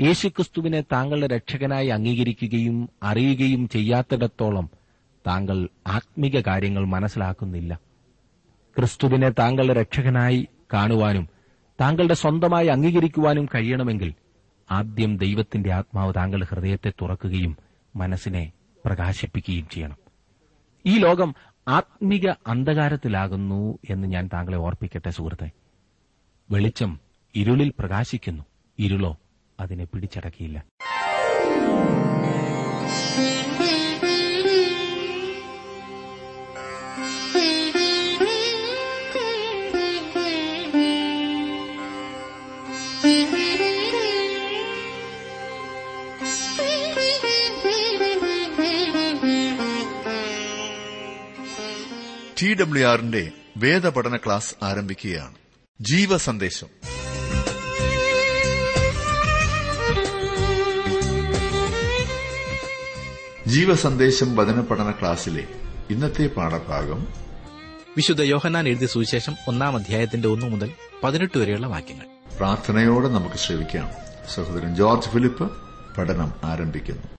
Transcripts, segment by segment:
യേശുക്രിസ്തുവിനെ താങ്കളുടെ രക്ഷകനായി അംഗീകരിക്കുകയും അറിയുകയും ചെയ്യാത്തിടത്തോളം താങ്കൾ ആത്മീക കാര്യങ്ങൾ മനസ്സിലാക്കുന്നില്ല. ക്രിസ്തുവിനെ താങ്കളുടെ രക്ഷകനായി കാണുവാനും താങ്കളുടെ സ്വന്തമായി അംഗീകരിക്കുവാനും കഴിയണമെങ്കിൽ ആദ്യം ദൈവത്തിന്റെ ആത്മാവ് താങ്കളുടെ ഹൃദയത്തെ തുറക്കുകയും മനസ്സിനെ പ്രകാശിപ്പിക്കുകയും ചെയ്യണം. ഈ ലോകം ആത്മിക അന്ധകാരത്തിലാകുന്നു എന്ന് ഞാൻ താങ്കളെ ഓർപ്പിക്കട്ടെ സുഹൃത്തെ. വെളിച്ചം ഇരുളിൽ പ്രകാശിക്കുന്നു. ഇരുളോ? അതിനെ പിടിച്ചടക്കിയില്ല. ടി ഡബ്ല്യു ആറിന്റെ വേദപഠന ക്ലാസ് ആരംഭിക്കുകയാണ്. ജീവസന്ദേശം. ജീവസന്ദേശം വചന പഠന ക്ലാസ്സിലെ ഇന്നത്തെ പാഠഭാഗം വിശുദ്ധ യോഹന്നാൻ എഴുതിയ സുവിശേഷം ഒന്നാം അധ്യായത്തിന്റെ ഒന്നു മുതൽ പതിനെട്ട് വരെയുള്ള വാക്യങ്ങൾ. പ്രാർത്ഥനയോടെ നമുക്ക് ശ്രമിക്കാം സഹോദരൻ ജോർജ് ഫിലിപ്പ് പഠനം ആരംഭിക്കുന്നു.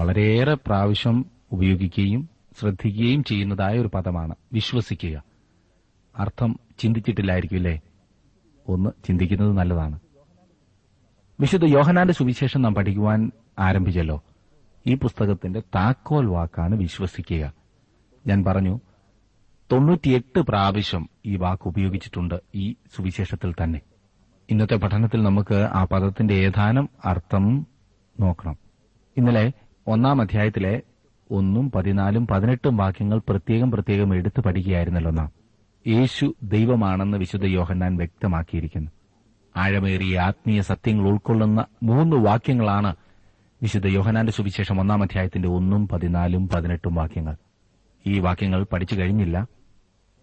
വളരെയേറെ പ്രാവശ്യം ഉപയോഗിക്കുകയും ശ്രദ്ധിക്കുകയും ചെയ്യുന്നതായ ഒരു പദമാണ് വിശ്വസിക്കുക. അർത്ഥം ചിന്തിച്ചിട്ടില്ലായിരിക്കില്ലേ ഒന്ന് ചിന്തിക്കുന്നത് നല്ലതാണ്. വിശുദ്ധ യോഹനാന്റെ സുവിശേഷം നാം പഠിക്കുവാൻ ആരംഭിച്ചല്ലോ. ഈ പുസ്തകത്തിന്റെ താക്കോൽ വാക്കാണ് വിശ്വസിക്കുക. ഞാൻ പറഞ്ഞു തൊണ്ണൂറ്റിയെട്ട് പ്രാവശ്യം ഈ വാക്ക് ഉപയോഗിച്ചിട്ടുണ്ട് ഈ സുവിശേഷത്തിൽ തന്നെ. ഇന്നത്തെ പഠനത്തിൽ നമുക്ക് ആ പദത്തിന്റെ ഏതാനും അർത്ഥം നോക്കണം. ഇന്നലെ ഒന്നാം അധ്യായത്തിലെ ഒന്നും പതിനാലും പതിനെട്ടും വാക്യങ്ങൾ പ്രത്യേകം പ്രത്യേകം എടുത്തു പഠിക്കുകയായിരുന്നല്ലോ നാം. യേശു ദൈവമാണെന്ന് വിശുദ്ധ യോഹന്നാൻ വ്യക്തമാക്കിയിരിക്കുന്നു. ആഴമേറിയ ആത്മീയ സത്യങ്ങൾ ഉൾക്കൊള്ളുന്ന മൂന്ന് വാക്യങ്ങളാണ് വിശുദ്ധ യോഹനാന്റെ സുവിശേഷം ഒന്നാം അധ്യായത്തിന്റെ ഒന്നും പതിനാലും പതിനെട്ടും വാക്യങ്ങൾ. ഈ വാക്യങ്ങൾ പഠിച്ചു കഴിഞ്ഞില്ല.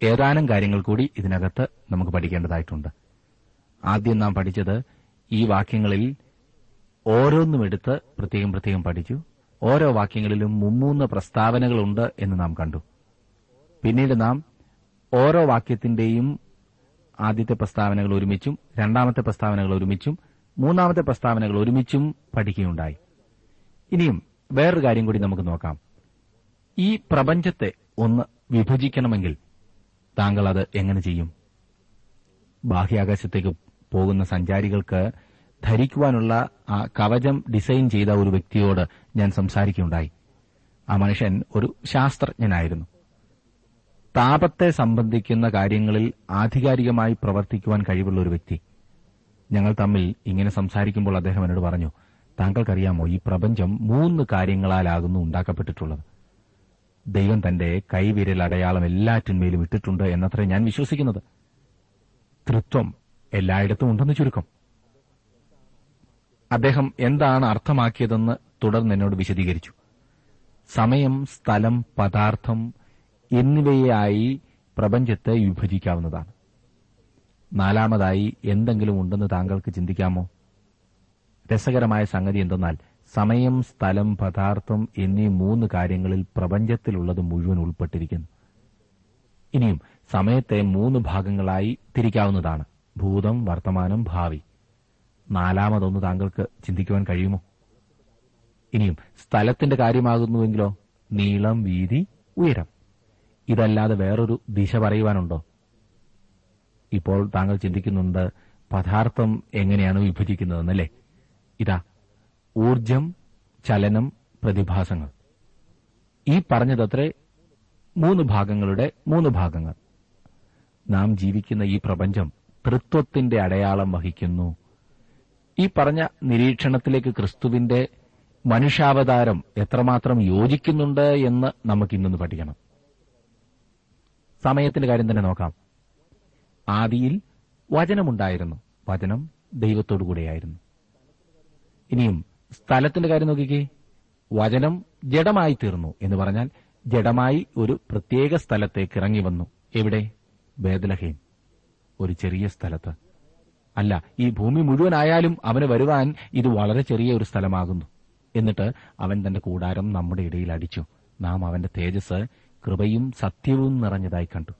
ഏതാനും കാര്യങ്ങൾ കൂടി ഇതിനകത്ത് നമുക്ക് പഠിക്കേണ്ടതായിട്ടുണ്ട്. ആദ്യം നാം പഠിച്ചത് ഈ വാക്യങ്ങളിൽ ഓരോന്നും എടുത്ത് പ്രത്യേകം പ്രത്യേകം പഠിച്ചു. ഓരോ വാക്യങ്ങളിലും മുമ്മൂന്ന് പ്രസ്താവനകളുണ്ട് എന്ന് നാം കണ്ടു. പിന്നീട് നാം ഓരോ വാക്യത്തിന്റെയും ആദ്യത്തെ പ്രസ്താവനകൾ ഒരുമിച്ചും രണ്ടാമത്തെ പ്രസ്താവനകൾ ഒരുമിച്ചും മൂന്നാമത്തെ പ്രസ്താവനകൾ ഒരുമിച്ചും പഠിക്കുകയുണ്ടായി. ഇനിയും വേറൊരു കാര്യം കൂടി നമുക്ക് നോക്കാം. ഈ പ്രപഞ്ചത്തെ ഒന്ന് വിഭജിക്കണമെങ്കിൽ താങ്കൾ അത് എങ്ങനെ ചെയ്യും? ബാഹ്യാകാശത്തേക്ക് പോകുന്ന സഞ്ചാരികൾക്ക് ധരിക്കുവാനുള്ള ആ കവചം ഡിസൈൻ ചെയ്ത ഒരു വ്യക്തിയോട് ഞാൻ സംസാരിക്കുകയുണ്ടായി. ആ മനുഷ്യൻ ഒരു ശാസ്ത്രജ്ഞനായിരുന്നു. താപത്തെ സംബന്ധിക്കുന്ന കാര്യങ്ങളിൽ ആധികാരികമായി പ്രവർത്തിക്കുവാൻ കഴിവുള്ള ഒരു വ്യക്തി. ഞങ്ങൾ തമ്മിൽ ഇങ്ങനെ സംസാരിക്കുമ്പോൾ അദ്ദേഹം എന്നോട് പറഞ്ഞു താങ്കൾക്കറിയാമോ ഈ പ്രപഞ്ചം മൂന്ന് കാര്യങ്ങളാലാകുന്നു ഉണ്ടാക്കപ്പെട്ടിട്ടുള്ളത്. ദൈവം തന്റെ കൈവിരൽ അടയാളം എല്ലാറ്റിന്മേലും ഇട്ടിട്ടുണ്ട് എന്നത്രേ ഞാൻ വിശ്വസിക്കുന്നത്. തൃത്വം എല്ലായിടത്തും ഉണ്ടെന്ന് ചുരുക്കം. അദ്ദേഹം എന്താണ് അർത്ഥമാക്കിയതെന്ന് തുടർന്ന് എന്നോട് വിശദീകരിച്ചു. സമയം സ്ഥലം പദാർത്ഥം എന്നിവയായി പ്രപഞ്ചത്തെ വിഭജിക്കാവുന്നതാണ്. നാലാമതായി എന്തെങ്കിലും ഉണ്ടെന്ന് താങ്കൾക്ക് ചിന്തിക്കാമോ? രസകരമായ സംഗതി എന്തെന്നാൽ സമയം സ്ഥലം പദാർത്ഥം എന്നീ മൂന്ന് കാര്യങ്ങളിൽ പ്രപഞ്ചത്തിലുള്ളത് മുഴുവൻ ഉൾപ്പെട്ടിരിക്കുന്നു. ഇനിയും സമയത്തെ മൂന്ന് ഭാഗങ്ങളായി തിരിക്കാവുന്നതാണ്. ഭൂതം വർത്തമാനം ഭാവി. നാലാമതൊന്ന് താങ്കൾക്ക് ചിന്തിക്കുവാൻ കഴിയുമോ? ഇനിയും സ്ഥലത്തിന്റെ കാര്യമാകുന്നുവെങ്കിലോ? നീളം വീതി ഉയരം. ഇതല്ലാതെ വേറൊരു ദിശ പറയുവാനുണ്ടോ? ഇപ്പോൾ താങ്കൾ ചിന്തിക്കുന്നുണ്ട് പദാർത്ഥം എങ്ങനെയാണ് വിഭജിക്കുന്നതെന്നല്ലേ? ഇതാ ഊർജം ചലനം പ്രതിഭാസങ്ങൾ. ഈ പറഞ്ഞതത്രേ മൂന്ന് ഭാഗങ്ങളുടെ മൂന്ന് ഭാഗങ്ങൾ. നാം ജീവിക്കുന്ന ഈ പ്രപഞ്ചം തൃത്വത്തിന്റെ അടയാളം വഹിക്കുന്നു. ഈ പറഞ്ഞ നിരീക്ഷണത്തിലേക്ക് ക്രിസ്തുവിന്റെ മനുഷ്യാവതാരം എത്രമാത്രം യോജിക്കുന്നുണ്ട് എന്ന് നമുക്കിന്നൊന്ന് പഠിക്കണം. സമയത്തിന്റെ കാര്യം തന്നെ നോക്കാം. ആദിയിൽ വചനമുണ്ടായിരുന്നു. വചനം ദൈവത്തോടു കൂടെയായിരുന്നു ഇനിയും സ്ഥലത്തിന്റെ കാര്യം നോക്കിക്കേ. വചനം ജഡമായി തീർന്നു എന്ന് പറഞ്ഞാൽ ജഡമായി ഒരു പ്രത്യേക സ്ഥലത്തേക്ക് ഇറങ്ങി വന്നു. എവിടെ? ബേദലഹേം ഒരു ചെറിയ സ്ഥലത്ത്. അല്ല ഈ ഭൂമി മുഴുവനായാലും അവന് വരുവാൻ ഇത് വളരെ ചെറിയ ഒരു സ്ഥലമാകുന്നു. എന്നിട്ട് അവൻ തന്റെ കൂടാരം നമ്മുടെ ഇടയിൽ അടിച്ചു. നാം അവന്റെ തേജസ് കൃപയും സത്യവും നിറഞ്ഞതായി കണ്ടു.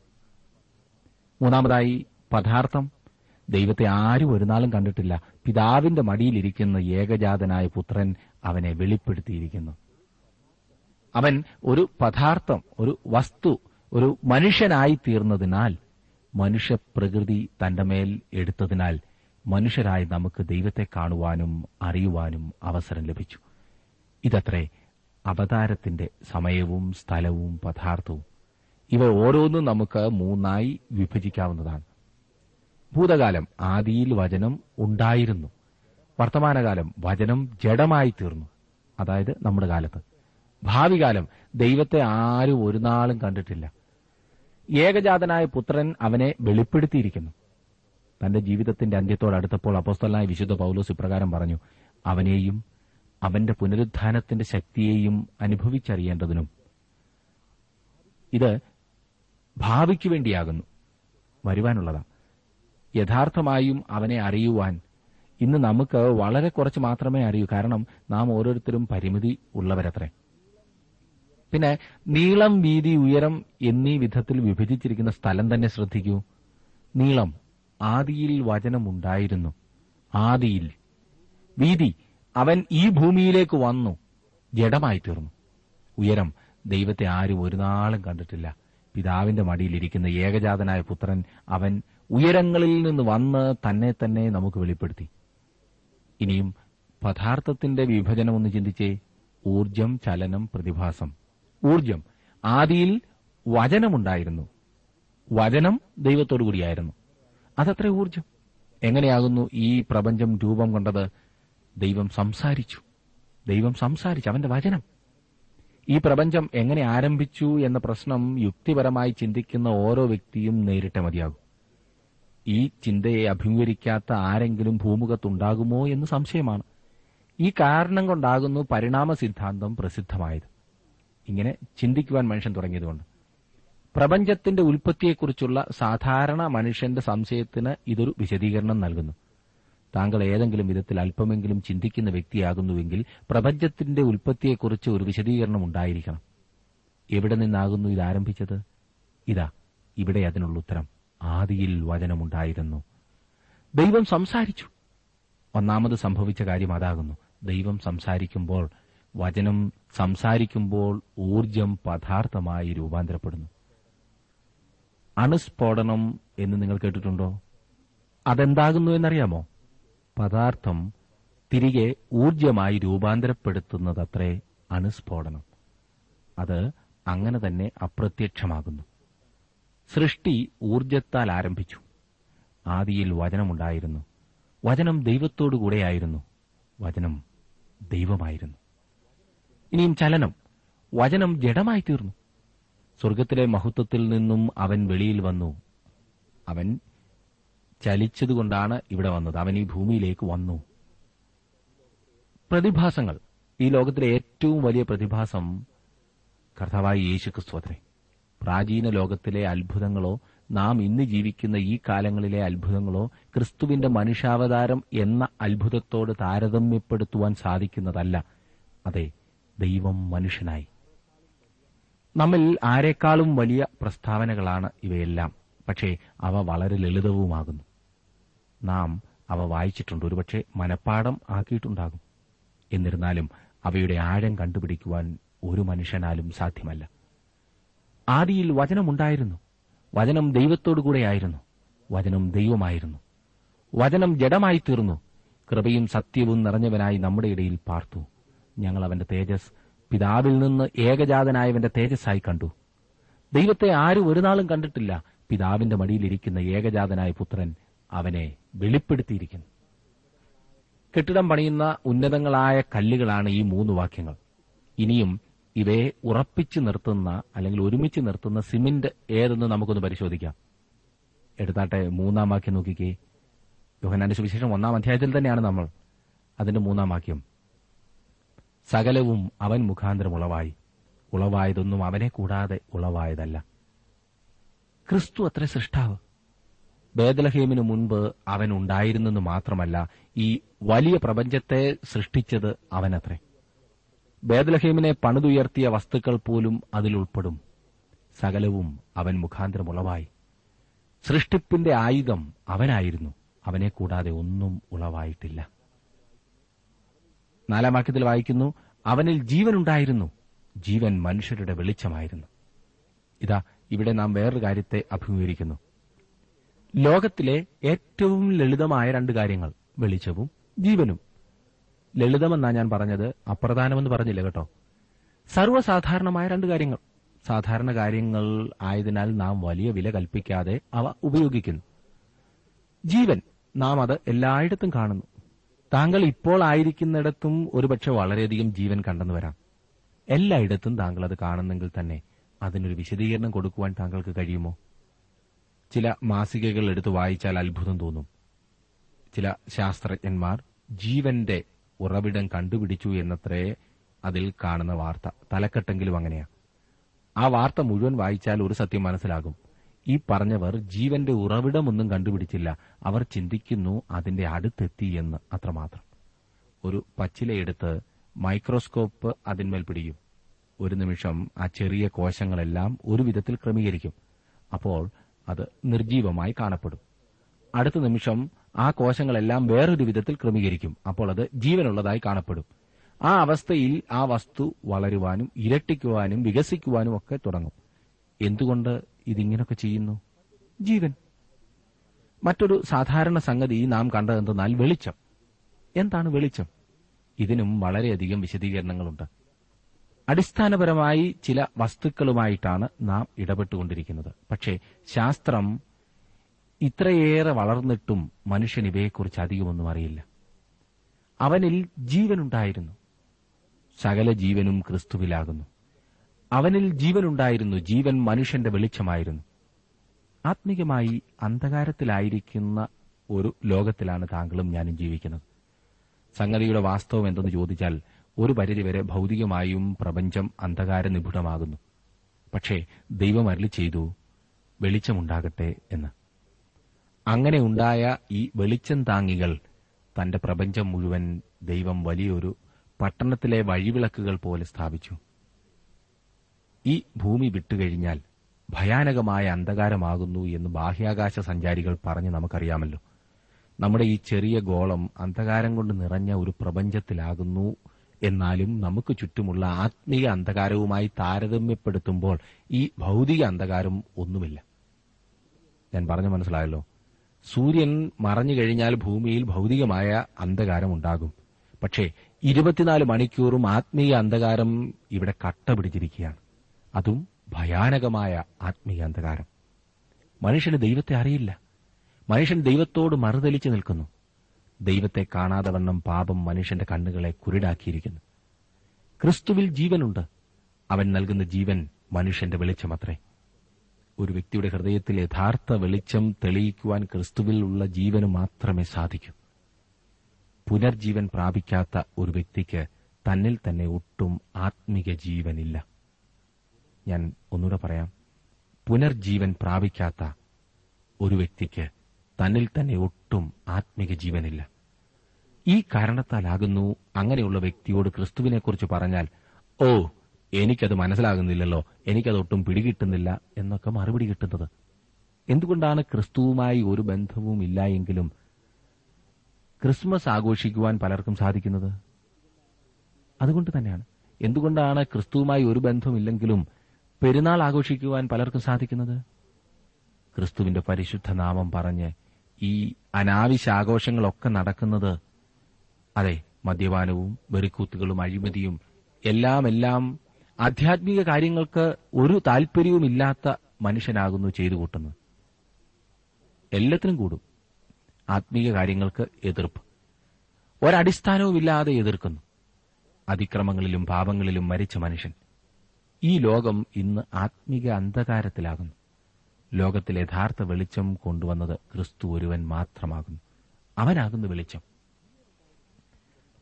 മൂന്നാമതായി പദാർത്ഥം. ദൈവത്തെ ആരും ഒരു നാളും കണ്ടിട്ടില്ല. പിതാവിന്റെ മടിയിലിരിക്കുന്ന ഏകജാതനായ പുത്രൻ അവനെ വെളിപ്പെടുത്തിയിരിക്കുന്നു. അവൻ ഒരു പദാർത്ഥം ഒരു വസ്തു ഒരു മനുഷ്യനായി തീർന്നതിനാൽ മനുഷ്യപ്രകൃതി തന്റെ മേൽ എടുത്തതിനാൽ മനുഷ്യരായി നമുക്ക് ദൈവത്തെ കാണുവാനും അറിയുവാനും അവസരം ലഭിച്ചു. ഇതത്രേ. അവതാരത്തിന്റെ സമയവും സ്ഥലവും പദാർത്ഥവും. ഇവ ഓരോന്നും നമുക്ക് മൂന്നായി വിഭജിക്കാവുന്നതാണ്. ഭൂതകാലം ആദിയിൽ വചനം ഉണ്ടായിരുന്നു. വർത്തമാനകാലം വചനം ജഡമായി തീർന്നു. അതായത് നമ്മുടെ കാലത്ത്. ഭാവി കാലം ദൈവത്തെ ആരും ഒരു നാളും കണ്ടിട്ടില്ല. ഏകജാതനായ പുത്രൻ അവനെ വെളിപ്പെടുത്തിയിരിക്കുന്നു. തന്റെ ജീവിതത്തിന്റെ അന്ത്യത്തോടടുത്തപ്പോൾ അപ്പോസ്തലായ വിശുദ്ധ പൌലോസ് ഇപ്രകാരം പറഞ്ഞു അവനെയും അവന്റെ പുനരുദ്ധാനത്തിന്റെ ശക്തിയെയും അനുഭവിച്ചറിയേണ്ടതിനും. ഇത് ഭാവിക്ക് വേണ്ടിയാകുന്നു. വരുവാനുള്ളതാണ് യഥാർത്ഥമായും അവനെ അറിയുവാൻ ഇന്ന് നമുക്ക് വളരെ കുറച്ച് മാത്രമേ അറിയൂ. കാരണം നാം ഓരോരുത്തരും പരിമിതി ഉള്ളവരത്രേ. പിന്നെ നീളം വീതി ഉയരം എന്നീ വിധത്തിൽ വിഭജിച്ചിരിക്കുന്ന സ്ഥലം തന്നെ ശ്രദ്ധിക്കൂ. നീളം ആദിയിൽ വചനമുണ്ടായിരുന്നു. ആദിയിൽ. വീതി. അവൻ ഈ ഭൂമിയിലേക്ക് വന്നു. ജഡമായി തീർന്നു. ഉയരം ദൈവത്തെ ആരും ഒരു നാളും കണ്ടിട്ടില്ല. പിതാവിന്റെ മടിയിലിരിക്കുന്ന ഏകജാതനായ പുത്രൻ അവൻ ഉയരങ്ങളിൽ നിന്ന് വന്ന് തന്നെ തന്നെ നമുക്ക് വെളിപ്പെടുത്തി. ഇനിയും പദാർത്ഥത്തിന്റെ വിഭജനമൊന്ന് ചിന്തിച്ചേ. ഊർജം ചലനം പ്രതിഭാസം. ഊർജം. ആദിയിൽ വചനമുണ്ടായിരുന്നു. വചനം ദൈവത്തോടു കൂടിയായിരുന്നു അതത്ര ഊർജം. എങ്ങനെയാകുന്നു ഈ പ്രപഞ്ചം രൂപം കൊണ്ടത്? ദൈവം സംസാരിച്ചു. ദൈവം സംസാരിച്ചു. അവന്റെ വചനം. ഈ പ്രപഞ്ചം എങ്ങനെ ആരംഭിച്ചു എന്ന പ്രശ്നം യുക്തിപരമായി ചിന്തിക്കുന്ന ഓരോ വ്യക്തിയും നേരിട്ട മതിയാകും. ഈ ചിന്തയെ അഭിമുഖീകരിക്കാത്ത ആരെങ്കിലും ഭൂമുഖത്തുണ്ടാകുമോ എന്ന് സംശയമാണ്. ഈ കാരണം കൊണ്ടാകുന്നു പരിണാമ സിദ്ധാന്തം പ്രസിദ്ധമായത്. ഇങ്ങനെ ചിന്തിക്കുവാൻ മനുഷ്യൻ തുടങ്ങിയതുകൊണ്ട്. പ്രപഞ്ചത്തിന്റെ ഉൽപ്പത്തിയെക്കുറിച്ചുള്ള സാധാരണ മനുഷ്യന്റെ സംശയത്തിന് ഇതൊരു വിശദീകരണം നൽകുന്നു. താങ്കൾ ഏതെങ്കിലും വിധത്തിൽ അല്പമെങ്കിലും ചിന്തിക്കുന്ന വ്യക്തിയാകുന്നുവെങ്കിൽ പ്രപഞ്ചത്തിന്റെ ഉൽപ്പത്തിയെക്കുറിച്ച് ഒരു വിശദീകരണം ഉണ്ടായിരിക്കണം എവിടെ നിന്നാകുന്നു ഇത് ആരംഭിച്ചത് ഇതാ ഇവിടെ അതിനുള്ള ഉത്തരം. ആദിയിൽ വചനമുണ്ടായിരുന്നു. ദൈവം സംസാരിച്ചു. ഒന്നാമത് സംഭവിച്ച കാര്യം അതാകുന്നു. ദൈവം സംസാരിക്കുമ്പോൾ വചനം സംസാരിക്കുമ്പോൾ ഊർജം പദാർത്ഥമായി രൂപാന്തരപ്പെടുന്നു. അണുസ്ഫോടനം എന്ന് നിങ്ങൾ കേട്ടിട്ടുണ്ടോ? അതെന്താകുന്നു എന്നറിയാമോ? പദാർത്ഥം തിരികെ ഊർജമായി രൂപാന്തരപ്പെടുത്തുന്നതത്രേ അണുസ്ഫോടനം അത് അങ്ങനെ തന്നെ അപ്രത്യക്ഷമാകുന്നു. സൃഷ്ടി ഊർജത്താൽ ആരംഭിച്ചു. ആദിയിൽ വചനമുണ്ടായിരുന്നു. വചനം ദൈവത്തോടുകൂടെയായിരുന്നു വചനം ദൈവമായിരുന്നു. ഇനിയും ചലനം. വചനം ജഡമായി തീർന്നു. സ്വർഗത്തിലെ മഹത്വത്തിൽ നിന്നും അവൻ വെളിയിൽ വന്നു. അവൻ ചലിച്ചതുകൊണ്ടാണ് ഇവിടെ വന്നത്. അവൻ ഈ ഭൂമിയിലേക്ക് വന്നു. പ്രതിഭാസങ്ങൾ. ഈ ലോകത്തിലെ ഏറ്റവും വലിയ പ്രതിഭാസം കർത്താവായ യേശു ക്രിസ്തുവത്രേ പ്രാചീന ലോകത്തിലെ അത്ഭുതങ്ങളോ നാം ഇന്ന് ജീവിക്കുന്ന ഈ കാലങ്ങളിലെ അത്ഭുതങ്ങളോ ക്രിസ്തുവിന്റെ മനുഷ്യാവതാരം എന്ന അത്ഭുതത്തോട് താരതമ്യപ്പെടുത്തുവാൻ സാധിക്കുന്നതല്ല. അതെ ദൈവം മനുഷ്യനായി. നമ്മിൽ ആരെക്കാളും വലിയ പ്രസ്താവനകളാണ് ഇവയെല്ലാം. പക്ഷേ അവ വളരെ ലളിതവുമാകുന്നു. നാം അവ വായിച്ചിട്ടുണ്ട്. ഒരുപക്ഷെ മനഃപ്പാടം ആക്കിയിട്ടുണ്ടാകും. എന്നിരുന്നാലും അവയുടെ ആഴം കണ്ടുപിടിക്കുവാൻ ഒരു മനുഷ്യനാലും സാധ്യമല്ല. ആദിയിൽ വചനമുണ്ടായിരുന്നു. വചനം ദൈവത്തോടുകൂടെയായിരുന്നു. വചനം ദൈവമായിരുന്നു. വചനം ജഡമായി തീർന്നു കൃപയും സത്യവും നിറഞ്ഞവനായി നമ്മുടെ ഇടയിൽ പാർത്തു. ഞങ്ങൾ അവന്റെ തേജസ് പിതാവിൽ നിന്ന് ഏകജാതനായവന്റെ തേജസ്സായി കണ്ടു. ദൈവത്തെ ആരും ഒരു നാളും കണ്ടിട്ടില്ല. പിതാവിന്റെ മടിയിലിരിക്കുന്ന ഏകജാതനായ പുത്രൻ അവനെ വെളിപ്പെടുത്തിയിരിക്കുന്നു. കെട്ടിടം പണിയുന്ന ഉന്നതങ്ങളായ കല്ലുകളാണ് ഈ മൂന്ന് വാക്യങ്ങൾ. ഇനിയും ഇവയെ ഉറപ്പിച്ചു നിർത്തുന്ന അല്ലെങ്കിൽ ഒരുമിച്ച് നിർത്തുന്ന സിമെന്റ് ഏതെന്ന് നമുക്കൊന്ന് പരിശോധിക്കാം. എടുത്താട്ടെ മൂന്നാം വാക്യം നോക്കിക്കേ. യോഹനാന്റെ സുവിശേഷം ഒന്നാം അധ്യായത്തിൽ തന്നെയാണ് നമ്മൾ അതിന്റെ മൂന്നാം വാക്യം. സകലവും അവൻ മുഖാന്തരം ഉളവായി. ഉളവായതൊന്നും അവനെ കൂടാതെ ഉളവായതല്ല. ക്രിസ്തു അത്ര സൃഷ്ടാവ്. ബേദലഹേമിനു മുൻപ് അവൻ ഉണ്ടായിരുന്നെന്ന് മാത്രമല്ല ഈ വലിയ പ്രപഞ്ചത്തെ സൃഷ്ടിച്ചത് അവനത്രേ. ബേദലഹേമിനെ പണിതുയർത്തിയ വസ്തുക്കൾ പോലും അതിലുൾപ്പെടും. സകലവും അവൻ മുഖാന്തരം ഉളവായി സൃഷ്ടിപ്പിന്റെ ആയുധം അവനായിരുന്നു. അവനെ കൂടാതെ ഒന്നും ഉളവായിട്ടില്ല. നാലാം വാക്യത്തിൽ വായിക്കുന്നു അവനിൽ ജീവനുണ്ടായിരുന്നു. ജീവൻ മനുഷ്യരുടെ വെളിച്ചമായിരുന്നു. ഇതാ ഇവിടെ നാം വേറൊരു കാര്യത്തെ അഭിമുഖീകരിക്കുന്നു. ലോകത്തിലെ ഏറ്റവും ലളിതമായ രണ്ട് കാര്യങ്ങൾ വെളിച്ചവും ജീവനും. ലളിതമെന്നാ ഞാൻ പറഞ്ഞത് അപ്രധാനമെന്ന് പറഞ്ഞില്ല കേട്ടോ. സർവസാധാരണമായ രണ്ട് കാര്യങ്ങൾ. സാധാരണ കാര്യങ്ങൾ ആയതിനാൽ നാം വലിയ വില കൽപ്പിക്കാതെ അവ ഉപയോഗിക്കുന്നു. ജീവൻ നാം അത് എല്ലായിടത്തും കാണുന്നു. താങ്കൾ ഇപ്പോൾ ആയിരിക്കുന്നിടത്തും ഒരുപക്ഷെ വളരെയധികം ജീവൻ കണ്ടെന്നു വരാം. എല്ലായിടത്തും താങ്കൾ അത് കാണുന്നെങ്കിൽ തന്നെ അതിനൊരു വിശദീകരണം കൊടുക്കുവാൻ താങ്കൾക്ക് കഴിയുമോ? ചില മാസികകൾ എടുത്ത് വായിച്ചാൽ അത്ഭുതം തോന്നും. ചില ശാസ്ത്രജ്ഞന്മാർ ജീവന്റെ ഉറവിടം കണ്ടുപിടിച്ചു എന്നത്രേ അതിൽ കാണുന്ന വാർത്ത. തലക്കെട്ടെങ്കിലും അങ്ങനെയാ. ആ വാർത്ത മുഴുവൻ വായിച്ചാൽ ഒരു സത്യം മനസ്സിലാകും. ഈ പറഞ്ഞവർ ജീവന്റെ ഉറവിടമൊന്നും കണ്ടുപിടിച്ചില്ല. അവർ ചിന്തിക്കുന്നു അതിന്റെ അടുത്തെത്തി എന്ന് അത്രമാത്രം. ഒരു പച്ചിലയെടുത്ത് മൈക്രോസ്കോപ്പ് അതിന്മേൽ പിടിക്കും. ഒരു നിമിഷം ആ ചെറിയ കോശങ്ങളെല്ലാം ഒരു വിധത്തിൽ ക്രമീകരിക്കും. അപ്പോൾ അത് നിർജീവമായി കാണപ്പെടും. അടുത്ത നിമിഷം ആ കോശങ്ങളെല്ലാം വേറൊരു വിധത്തിൽ ക്രമീകരിക്കും. അപ്പോൾ അത് ജീവനുള്ളതായി കാണപ്പെടും. ആ അവസ്ഥയിൽ ആ വസ്തു വളരുവാനും ഇരട്ടിക്കുവാനും വികസിക്കുവാനും ഒക്കെ തുടങ്ങും. എന്തുകൊണ്ട് ഇതിങ്ങനൊക്കെ ചെയ്യുന്നു? ജീവൻ. മറ്റൊരു സാധാരണ സംഗതി നാം കണ്ടതെന്തെന്നാൽ വെളിച്ചം. എന്താണ് വെളിച്ചം? ഇതിനും വളരെയധികം വിശദീകരണങ്ങളുണ്ട്. അടിസ്ഥാനപരമായി ചില വസ്തുക്കളുമായിട്ടാണ് നാം ഇടപെട്ടുകൊണ്ടിരിക്കുന്നത്. പക്ഷേ ശാസ്ത്രം ഇത്രയേറെ വളർന്നിട്ടും മനുഷ്യൻ ഇവയെക്കുറിച്ച് അധികമൊന്നും അറിയില്ല. അവനിൽ ജീവനുണ്ടായിരുന്നു. സകല ജീവനും ക്രിസ്തുവിലാകുന്നു. അവനിൽ ജീവനുണ്ടായിരുന്നു. ജീവൻ മനുഷ്യന്റെ വെളിച്ചമായിരുന്നു. ആത്മീകമായി അന്ധകാരത്തിലായിരിക്കുന്ന ഒരു ലോകത്തിലാണ് താങ്കളും ഞാനും ജീവിക്കുന്നത്. സംഗതിയുടെ വാസ്തവം എന്തെന്ന് ചോദിച്ചാൽ ഒരു പരിധിവരെ ഭൗതികമായും പ്രപഞ്ചം അന്ധകാര നിപുണമാകുന്നു പക്ഷേ ദൈവം അരളി ചെയ്തു വെളിച്ചമുണ്ടാകട്ടെ എന്ന്. അങ്ങനെ ഉണ്ടായ ഈ വെളിച്ചം താങ്ങികൾ തന്റെ പ്രപഞ്ചം മുഴുവൻ ദൈവം വലിയൊരു പട്ടണത്തിലെ വഴിവിളക്കുകൾ പോലെ സ്ഥാപിച്ചു. ഈ ഭൂമി വിട്ടുകഴിഞ്ഞാൽ ഭയാനകമായ അന്ധകാരമാകുന്നു എന്ന് ബാഹ്യാകാശ സഞ്ചാരികൾ പറഞ്ഞ് നമുക്കറിയാമല്ലോ. നമ്മുടെ ഈ ചെറിയ ഗോളം അന്ധകാരം കൊണ്ട് നിറഞ്ഞ ഒരു പ്രപഞ്ചത്തിലാകുന്നു എന്നാലും നമുക്ക് ചുറ്റുമുള്ള ആത്മീയ അന്ധകാരവുമായി താരതമ്യപ്പെടുത്തുമ്പോൾ ഈ ഭൗതിക അന്ധകാരം ഒന്നുമില്ല. ഞാൻ പറഞ്ഞു മനസ്സിലായല്ലോ. സൂര്യൻ മറഞ്ഞു കഴിഞ്ഞാൽ ഭൂമിയിൽ ഭൗതികമായ അന്ധകാരം ഉണ്ടാകും. പക്ഷേ ഇരുപത്തിനാല് മണിക്കൂറും ആത്മീയ അന്ധകാരം ഇവിടെ കട്ട പിടിച്ചിരിക്കുകയാണ് അതും ഭയാനകമായ ആത്മീയ അന്ധകാരം. മനുഷ്യന് ദൈവത്തെ അറിയില്ല. മനുഷ്യൻ ദൈവത്തോട് മറുതലിച്ചു നിൽക്കുന്നു. ദൈവത്തെ കാണാതെ വണ്ണം പാപം മനുഷ്യന്റെ കണ്ണുകളെ കുരുടാക്കിയിരിക്കുന്നു. ക്രിസ്തുവിൽ ജീവനുണ്ട്. അവൻ നൽകുന്ന ജീവൻ മനുഷ്യന്റെ വെളിച്ചമത്രേ. ഒരു വ്യക്തിയുടെ ഹൃദയത്തിൽ യഥാർത്ഥ വെളിച്ചം തെളിയിക്കുവാൻ ക്രിസ്തുവിൽ ഉള്ള ജീവന് മാത്രമേ സാധിക്കൂ. പുനർജീവൻ പ്രാപിക്കാത്ത ഒരു വ്യക്തിക്ക് തന്നിൽ തന്നെ ഒട്ടും ആത്മീക ജീവനില്ല. ഞാൻ ഒന്നുകൂടെ പറയാം. പുനർജീവൻ പ്രാപിക്കാത്ത ഒരു വ്യക്തിക്ക് തന്നിൽ തന്നെ ഒട്ടും ആത്മിക ജീവനില്ല. ഈ കാരണത്താലാകുന്നു അങ്ങനെയുള്ള വ്യക്തിയോട് ക്രിസ്തുവിനെക്കുറിച്ച് പറഞ്ഞാൽ ഓ എനിക്കത് മനസ്സിലാകുന്നില്ലല്ലോ എനിക്കതൊട്ടും പിടികിട്ടുന്നില്ല എന്നൊക്കെ മറുപടി കിട്ടുന്നത്. എന്തുകൊണ്ടാണ് ക്രിസ്തുവുമായി ഒരു ബന്ധവും ഇല്ല എങ്കിലും ക്രിസ്മസ് ആഘോഷിക്കുവാൻ പലർക്കും സാധിക്കുന്നത്? അതുകൊണ്ട് തന്നെയാണ്. എന്തുകൊണ്ടാണ് ക്രിസ്തുവുമായി ഒരു ബന്ധമില്ലെങ്കിലും പെരുന്നാൾ ആഘോഷിക്കുവാൻ പലർക്കും സാധിക്കുന്നത്? ക്രിസ്തുവിന്റെ പരിശുദ്ധ നാമം പറഞ്ഞ് ഈ അനാവശ്യ ആഘോഷങ്ങളൊക്കെ നടക്കുന്നത് അതെ മദ്യപാനവും വെറിക്കൂത്തുകളും അഴിമതിയും എല്ലാം എല്ലാം ആധ്യാത്മിക കാര്യങ്ങൾക്ക് ഒരു താല്പര്യവുമില്ലാത്ത മനുഷ്യനാകുന്നു ചെയ്തു കൂട്ടുന്നത്. എല്ലാത്തിനും കൂടും. ആത്മീയ കാര്യങ്ങൾക്ക് എതിർപ്പ്. ഒരടിസ്ഥാനവുമില്ലാതെ എതിർക്കുന്നു. അതിക്രമങ്ങളിലും പാപങ്ങളിലും മരിച്ച മനുഷ്യൻ. ഈ ലോകം ഇന്ന് ആത്മീക അന്ധകാരത്തിലാകുന്നു. ലോകത്തിൽ യഥാർത്ഥ വെളിച്ചം കൊണ്ടുവന്നത് ക്രിസ്തു ഒരുവൻ മാത്രമാകുന്നു. അവനാകുന്നു വെളിച്ചം.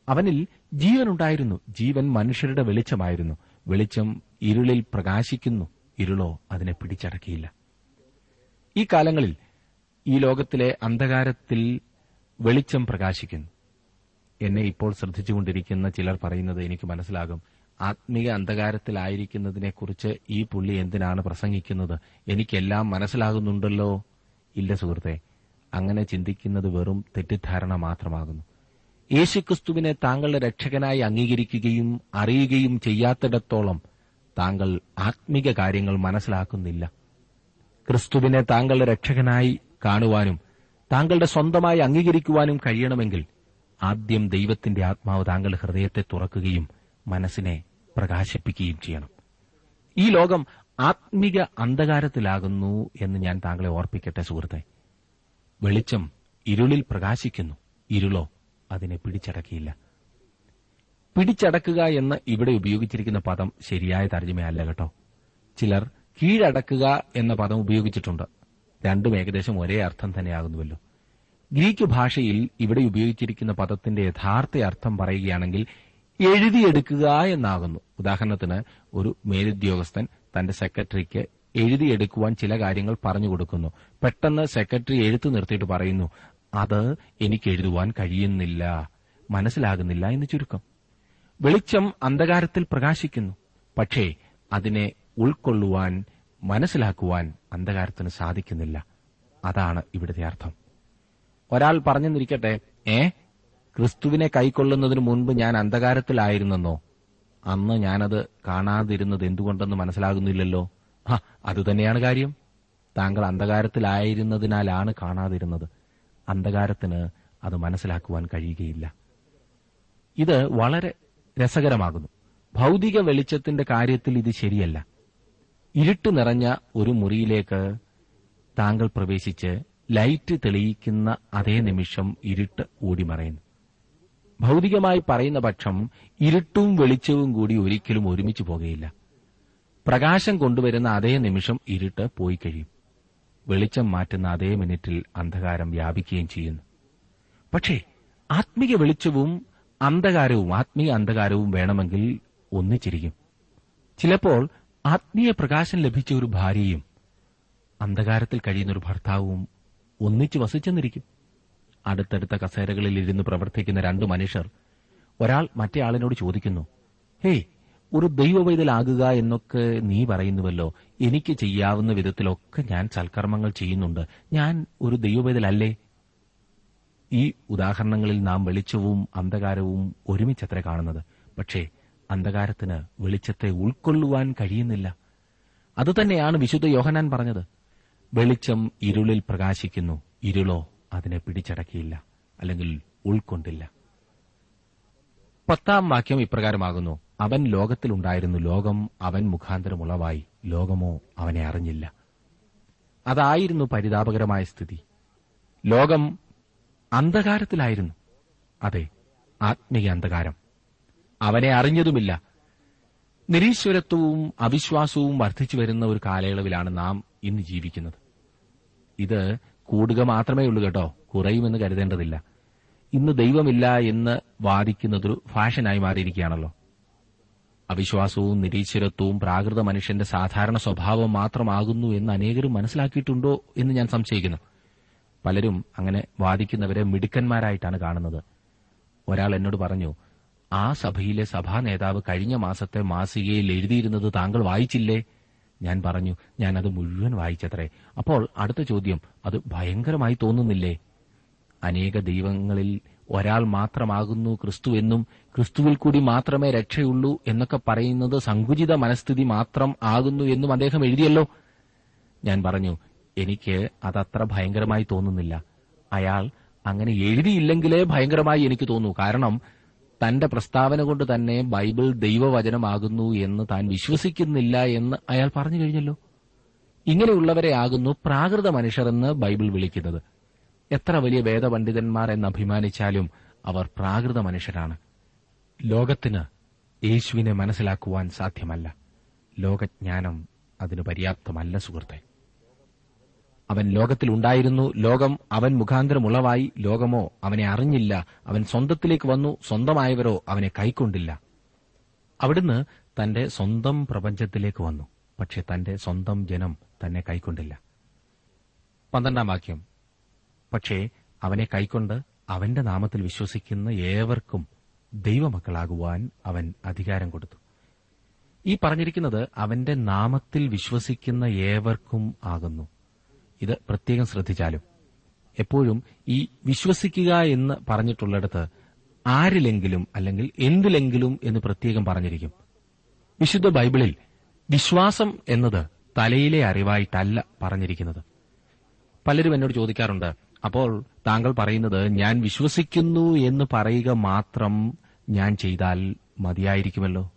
അവനിൽ ജീവനുണ്ടായിരുന്നു. ജീവൻ മനുഷ്യരുടെ വെളിച്ചമായിരുന്നു. വെളിച്ചം ഇരുളിൽ പ്രകാശിക്കുന്നു. ഇരുളോ അതിനെ പിടിച്ചടക്കിയില്ല. ഈ കാലങ്ങളിൽ ഈ ലോകത്തിലെ അന്ധകാരത്തിൽ വെളിച്ചം പ്രകാശിക്കുന്നു. എന്നെ ഇപ്പോൾ ശ്രദ്ധിച്ചുകൊണ്ടിരിക്കുന്ന ചിലർ പറയുന്നത് എനിക്ക് മനസ്സിലാകും. ആത്മീയ അന്ധകാരത്തിലായിരിക്കുന്നതിനെക്കുറിച്ച് ഈ പുള്ളി എന്തിനാണ് പ്രസംഗിക്കുന്നത്? എനിക്കെല്ലാം മനസ്സിലാകുന്നുണ്ടല്ലോ. ഇല്ല സുഹൃത്തെ. അങ്ങനെ ചിന്തിക്കുന്നത് വെറും തെറ്റിദ്ധാരണ മാത്രമാകുന്നു. യേശുക്രിസ്തുവിനെ താങ്കളുടെ രക്ഷകനായി അംഗീകരിക്കുകയും അറിയുകയും ചെയ്യാത്തിടത്തോളം താങ്കൾ ആത്മീക കാര്യങ്ങൾ മനസ്സിലാക്കുന്നില്ല. ക്രിസ്തുവിനെ താങ്കളുടെ രക്ഷകനായി കാണുവാനും താങ്കളുടെ സ്വന്തമായി അംഗീകരിക്കുവാനും കഴിയണമെങ്കിൽ ആദ്യം ദൈവത്തിന്റെ ആത്മാവ് താങ്കളുടെ ഹൃദയത്തെ തുറക്കുകയും മനസ്സിനെ പ്രകാശിപ്പിക്കുകയും ചെയ്യണം. ഈ ലോകം ആത്മിക അന്ധകാരത്തിലാകുന്നു എന്ന് ഞാൻ താങ്കളെ ഓർപ്പിക്കട്ടെ സുഹൃത്തെ. വെളിച്ചം ഇരുളിൽ പ്രകാശിക്കുന്നു. ഇരുളോ അതിനെ പിടിച്ചടക്കിയില്ല. പിടിച്ചടക്കുക എന്ന് ഇവിടെ ഉപയോഗിച്ചിരിക്കുന്ന പദം ശരിയായ തർജമയല്ല കേട്ടോ. ചിലർ കീഴടക്കുക എന്ന പദം ഉപയോഗിച്ചിട്ടുണ്ട്. രണ്ടും ഏകദേശം ഒരേ അർത്ഥം തന്നെയാകുന്നുവല്ലോ. ഗ്രീക്ക് ഭാഷയിൽ ഇവിടെ ഉപയോഗിച്ചിരിക്കുന്ന പദത്തിന്റെ യഥാർത്ഥ അർത്ഥം പറയുകയാണെങ്കിൽ എഴുതിയെടുക്കുക എന്നാകുന്നു. ഉദാഹരണത്തിന് ഒരു മേലുദ്യോഗസ്ഥൻ തന്റെ സെക്രട്ടറിക്ക് എഴുതിയെടുക്കുവാൻ ചില കാര്യങ്ങൾ പറഞ്ഞു കൊടുക്കുന്നു. പെട്ടെന്ന് സെക്രട്ടറി എഴുത്തു നിർത്തിയിട്ട് പറയുന്നു അത് എനിക്ക് എഴുതുവാൻ കഴിയുന്നില്ല മനസ്സിലാകുന്നില്ല എന്ന് ചുരുക്കം. വെളിച്ചം അന്ധകാരത്തിൽ പ്രകാശിക്കുന്നു. പക്ഷേ അതിനെ ഉൾക്കൊള്ളുവാൻ മനസ്സിലാക്കുവാൻ അന്ധകാരത്തിന് സാധിക്കുന്നില്ല. അതാണ് ഇവിടുത്തെ അർത്ഥം. ഒരാൾ പറഞ്ഞെന്നിരിക്കട്ടെ ഏ ക്രിസ്തുവിനെ കൈക്കൊള്ളുന്നതിന് മുൻപ് ഞാൻ അന്ധകാരത്തിലായിരുന്നെന്നോ? അന്ന് ഞാനത് കാണാതിരുന്നത് എന്തുകൊണ്ടെന്ന് മനസ്സിലാകുന്നില്ലല്ലോ. അതുതന്നെയാണ് കാര്യം. താങ്കൾ അന്ധകാരത്തിലായിരുന്നതിനാലാണ് കാണാതിരുന്നത്. അന്ധകാരത്തിന് അത് മനസ്സിലാക്കുവാൻ കഴിയുകയില്ല. ഇത് വളരെ രസകരമാകുന്നു. ഭൗതിക വെളിച്ചത്തിന്റെ കാര്യത്തിൽ ഇത് ശരിയല്ല. ഇരുട്ട് നിറഞ്ഞ ഒരു മുറിയിലേക്ക് താങ്കൾ പ്രവേശിച്ച് ലൈറ്റ് തെളിയിക്കുന്ന അതേ നിമിഷം ഇരുട്ട് ഓടിമറയുന്നു ഭൗതികമായി പറയുന്ന പക്ഷം ഇരുട്ടും വെളിച്ചവും കൂടി ഒരിക്കലും ഒരുമിച്ച് പോകുകയില്ല. പ്രകാശം കൊണ്ടുവരുന്ന അതേ നിമിഷം ഇരുട്ട് പോയി കഴിയും. വെളിച്ചം മാറ്റുന്ന അതേ മിനിറ്റിൽ അന്ധകാരം വ്യാപിക്കുകയും ചെയ്യുന്നു. പക്ഷേ ആത്മീയ വെളിച്ചവും അന്ധകാരവും ആത്മീയ അന്ധകാരവും വേണമെങ്കിൽ ഒന്നിച്ചിരിക്കും. ചിലപ്പോൾ ആത്മീയ പ്രകാശം ലഭിച്ച ഒരു ഭാര്യയും അന്ധകാരത്തിൽ കഴിയുന്ന ഒരു ഭർത്താവും ഒന്നിച്ചു വസിച്ചെന്നിരിക്കും. അടുത്തടുത്ത കസേരകളിൽ ഇരുന്ന് പ്രവർത്തിക്കുന്ന രണ്ടു മനുഷ്യർ ഒരാൾ മറ്റേ ആളിനോട് ചോദിക്കുന്നു ഹേയ് ഒരു ദൈവവൈതലാകുക എന്നൊക്കെ നീ പറയുന്നുവല്ലോ എനിക്ക് ചെയ്യാവുന്ന വിധത്തിലൊക്കെ ഞാൻ സൽക്കർമ്മങ്ങൾ ചെയ്യുന്നുണ്ട് ഞാൻ ഒരു ദൈവവൈതലല്ലേ? ഈ ഉദാഹരണങ്ങളിൽ നാം വെളിച്ചവും അന്ധകാരവും ഒരുമിച്ചത്ര കാണുന്നത് പക്ഷേ അന്ധകാരത്തിന് വെളിച്ചത്തെ ഉൾക്കൊള്ളുവാൻ കഴിയുന്നില്ല. അതുതന്നെയാണ് വിശുദ്ധ യോഹനാൻ പറഞ്ഞത് വെളിച്ചം ഇരുളിൽ പ്രകാശിക്കുന്നു ഇരുളോ അതിനെ പിടിച്ചടക്കിയില്ല അല്ലെങ്കിൽ ഉൾക്കൊണ്ടില്ല. പത്താം വാക്യം ഇപ്രകാരമാകുന്നു അവൻ ലോകത്തിലുണ്ടായിരുന്നു ലോകം അവൻ മുഖാന്തരം ഉളവായി ലോകമോ അവനെ അറിഞ്ഞില്ല. അതായിരുന്നു പരിതാപകരമായ സ്ഥിതി. ലോകം അന്ധകാരത്തിലായിരുന്നു. അതെ ആത്മീയ അന്ധകാരം. അവനെ അറിഞ്ഞതുമില്ല. നിരീശ്വരത്വവും അവിശ്വാസവും വർദ്ധിച്ചു വരുന്ന ഒരു കാലയളവിലാണ് നാം ഇന്ന് ജീവിക്കുന്നത്. ഇത് കൂടുക മാത്രമേ ഉള്ളൂ കേട്ടോ. കുറയുമെന്ന് കരുതേണ്ടതില്ല. ഇന്ന് ദൈവമില്ല എന്ന് വാദിക്കുന്നതൊരു ഫാഷനായി മാറിയിരിക്കുകയാണല്ലോ. അവിശ്വാസവും നിരീശ്വരത്വവും പ്രാകൃത മനുഷ്യന്റെ സാധാരണ സ്വഭാവം മാത്രമാകുന്നു എന്ന് അനേകരും മനസ്സിലാക്കിയിട്ടുണ്ടോ എന്ന് ഞാൻ സംശയിക്കുന്നു. പലരും അങ്ങനെ വാദിക്കുന്നവരെ മിടുക്കന്മാരായിട്ടാണ് കാണുന്നത്. ഒരാൾ എന്നോട് പറഞ്ഞു ആ സഭയിലെ സഭാ നേതാവ് കഴിഞ്ഞ മാസത്തെ മാസികയിൽ എഴുതിയിരുന്നത് താങ്കൾ വായിച്ചില്ലേ? ഞാൻ പറഞ്ഞു ഞാൻ അത് മുഴുവൻ വായിച്ചത്രേ. അപ്പോൾ അടുത്ത ചോദ്യം അത് ഭയങ്കരമായി തോന്നുന്നില്ലേ? അനേക ദൈവങ്ങളിൽ ഒരാൾ മാത്രമാകുന്നു ക്രിസ്തു എന്നും ക്രിസ്തുവിൽ കൂടി മാത്രമേ രക്ഷയുള്ളൂ എന്നൊക്കെ പറയുന്നത് സങ്കുചിത മനസ്ഥിതി മാത്രം ആകുന്നു എന്നും അദ്ദേഹം എഴുതിയല്ലോ? ഞാൻ പറഞ്ഞു എനിക്ക് അതത്ര ഭയങ്കരമായി തോന്നുന്നില്ല. അയാൾ അങ്ങനെ എഴുതിയില്ലെങ്കിലേ ഭയങ്കരമായി എനിക്ക് തോന്നൂ. കാരണം തന്റെ പ്രസ്താവന കൊണ്ട് തന്നെ ബൈബിൾ ദൈവവചനമാകുന്നു എന്ന് താൻ വിശ്വസിക്കുന്നില്ല എന്ന് അയാൾ പറഞ്ഞു കഴിഞ്ഞല്ലോ. ഇങ്ങനെയുള്ളവരെ ആകുന്നു പ്രാകൃത മനുഷ്യരെന്ന് ബൈബിൾ വിളിക്കുന്നത്. എത്ര വലിയ വേദപണ്ഡിതന്മാർ എന്ന് അഭിമാനിച്ചാലും അവർ പ്രാകൃത മനുഷ്യരാണ്. ലോകത്തിന് യേശുവിനെ മനസ്സിലാക്കുവാൻ സാധ്യമല്ല. ലോകജ്ഞാനം അതിന് പര്യാപ്തമല്ല സുഹൃത്തെ. അവൻ ലോകത്തിലുണ്ടായിരുന്നു. ലോകം അവൻ മുഖാന്തരമുള്ളവായി. ലോകമോ അവനെ അറിഞ്ഞില്ല. അവൻ സ്വന്തത്തിലേക്ക് വന്നു. സ്വന്തമായവരോ അവനെ കൈക്കൊണ്ടില്ല. അവിടുന്ന് തന്റെ സ്വന്തം പ്രപഞ്ചത്തിലേക്ക് വന്നു. പക്ഷെ തന്റെ സ്വന്തം ജനം തന്നെ കൈക്കൊണ്ടില്ല. പന്ത്രണ്ടാം വാക്യം. പക്ഷേ അവനെ കൈക്കൊണ്ട് അവന്റെ നാമത്തിൽ വിശ്വസിക്കുന്ന ഏവർക്കും ദൈവമക്കളാകുവാൻ അവൻ അധികാരം കൊടുത്തു. ഈ പറഞ്ഞിരിക്കുന്നത് അവന്റെ നാമത്തിൽ വിശ്വസിക്കുന്ന ഏവർക്കും ആകുന്നു. ഇത് പ്രത്യേകം ശ്രദ്ധിച്ചാലും. എപ്പോഴും ഈ വിശ്വസിക്കുക എന്ന് പറഞ്ഞിട്ടുള്ളിടത്ത് ആരിലെങ്കിലും അല്ലെങ്കിൽ എന്തിലെങ്കിലും എന്ന് പ്രത്യേകം പറഞ്ഞിരിക്കും. വിശുദ്ധ ബൈബിളിൽ വിശ്വാസം എന്നത് തലയിലെ അറിവായിട്ടല്ല പറഞ്ഞിരിക്കുന്നത്. പലരും എന്നോട് ചോദിക്കാറുണ്ട് അപ്പോൾ താങ്കൾ പറയുന്നത് ഞാൻ വിശ്വസിക്കുന്നു എന്ന് പറയുക മാത്രം ഞാൻ ചെയ്താൽ മതിയായിരിക്കുമല്ലോ?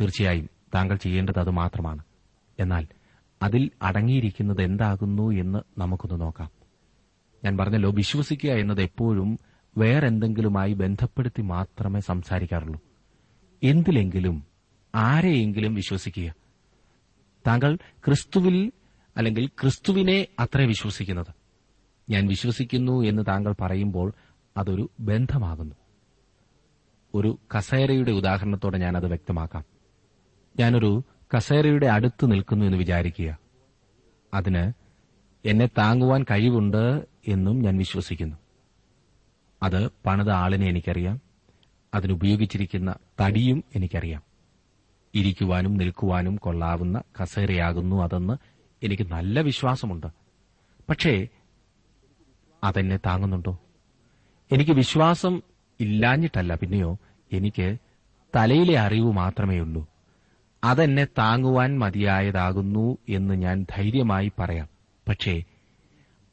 തീർച്ചയായും താങ്കൾ ചെയ്യേണ്ടത് അത് മാത്രമാണ്. എന്നാൽ അതിൽ അടങ്ങിയിരിക്കുന്നത് എന്താകുന്നു എന്ന് നമുക്കൊന്ന് നോക്കാം. ഞാൻ പറഞ്ഞല്ലോ വിശ്വസിക്കുക എന്നത് എപ്പോഴും വേറെന്തെങ്കിലുമായി ബന്ധപ്പെടുത്തി മാത്രമേ സംസാരിക്കാറുള്ളൂ. എന്തിലെങ്കിലും ആരെയെങ്കിലും വിശ്വസിക്കുക. താങ്കൾ ക്രിസ്തുവിൽ അല്ലെങ്കിൽ ക്രിസ്തുവിനെ അത്ര വിശ്വസിക്കുന്നത്. ഞാൻ വിശ്വസിക്കുന്നു എന്ന് താങ്കൾ പറയുമ്പോൾ അതൊരു ബന്ധമാകുന്നു. ഒരു കസേരയുടെ ഉദാഹരണത്തോടെ ഞാനത് വ്യക്തമാക്കാം. ഞാനൊരു കസേരയുടെ അടുത്ത് നിൽക്കുന്നു എന്ന് വിചാരിക്കുക. അതിന് എന്നെ താങ്ങുവാൻ കഴിവുണ്ട് എന്നും ഞാൻ വിശ്വസിക്കുന്നു. അത് പണിത ആളിനെ എനിക്കറിയാം. അതിനുപയോഗിച്ചിരിക്കുന്ന തടിയും എനിക്കറിയാം. ഇരിക്കുവാനും നിൽക്കുവാനും കൊള്ളാവുന്ന കസേരയാകുന്നു അതെന്ന് എനിക്ക് നല്ല വിശ്വാസമുണ്ട്. പക്ഷേ അതെന്നെ താങ്ങുന്നുണ്ടോ? എനിക്ക് വിശ്വാസം ഇല്ലാഞ്ഞിട്ടല്ല പിന്നെയോ എനിക്ക് തലയിലെ അറിവ് മാത്രമേ ഉള്ളൂ അതെന്നെ താങ്ങുവാൻ മതിയായതാകുന്നു എന്ന് ഞാൻ ധൈര്യമായി പറയാം. പക്ഷേ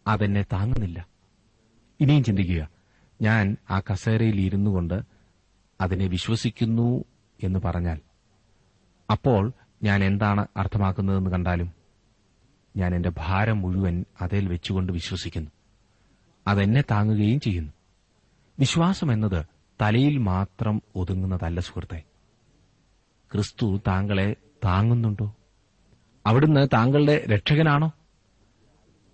അതെന്നെ താങ്ങുന്നില്ല. ഇനിയും ചിന്തിക്കുക. ഞാൻ ആ കസേരയിൽ ഇരുന്നു കൊണ്ട് അതിനെ വിശ്വസിക്കുന്നു എന്ന് പറഞ്ഞാൽ അപ്പോൾ ഞാൻ എന്താണ് അർത്ഥമാക്കുന്നതെന്ന് കണ്ടാലും ഞാൻ എന്റെ ഭാരം മുഴുവൻ അതിൽ വെച്ചുകൊണ്ട് വിശ്വസിക്കുന്നു. അതെന്നെ താങ്ങുകയും ചെയ്യുന്നു. വിശ്വാസം എന്നത് തലയിൽ മാത്രം ഒതുങ്ങുന്നതല്ല സുഹൃത്തെ. ക്രിസ്തു താങ്കളെ താങ്ങുന്നുണ്ടോ? അവിടുന്ന് താങ്കളുടെ രക്ഷകനാണോ?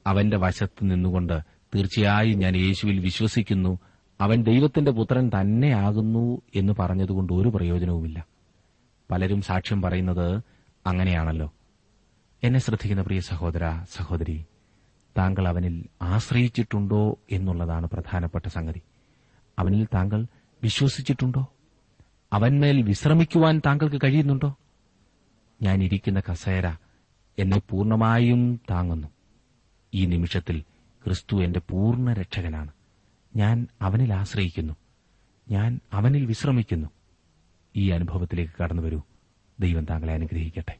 അവന്റെ വശത്ത് നിന്നുകൊണ്ട് തീർച്ചയായും ഞാൻ യേശുവിൽ വിശ്വസിക്കുന്നു. അവൻ ദൈവത്തിന്റെ പുത്രൻ തന്നെയാകുന്നു എന്ന് പറഞ്ഞതുകൊണ്ട് ഒരു പ്രയോജനവുമില്ല. പലരും സാക്ഷ്യം പറയുന്നത് അങ്ങനെയാണല്ലോ. എന്നെ ശ്രദ്ധിക്കുന്ന പ്രിയ സഹോദര സഹോദരി താങ്കൾ അവനിൽ ആശ്രയിച്ചിട്ടുണ്ടോ എന്നുള്ളതാണ് പ്രധാനപ്പെട്ട സംഗതി. അവനിൽ താങ്കൾ വിശ്വസിച്ചിട്ടുണ്ടോ? അവന്മേൽ വിശ്രമിക്കുവാൻ താങ്കൾക്ക് കഴിയുന്നുണ്ടോ? ഞാൻ ഇരിക്കുന്ന കസേര എന്നെ പൂർണമായും താങ്ങുന്നു. ഈ നിമിഷത്തിൽ ക്രിസ്തു എന്റെ പൂർണ രക്ഷകനാണ് ഞാൻ അവനിൽ ആശ്രയിക്കുന്നു. ഞാൻ അവനിൽ വിശ്രമിക്കുന്നു. ഈ അനുഭവത്തിലേക്ക് കടന്നുവരൂ. ദൈവം താങ്കളെ അനുഗ്രഹിക്കട്ടെ.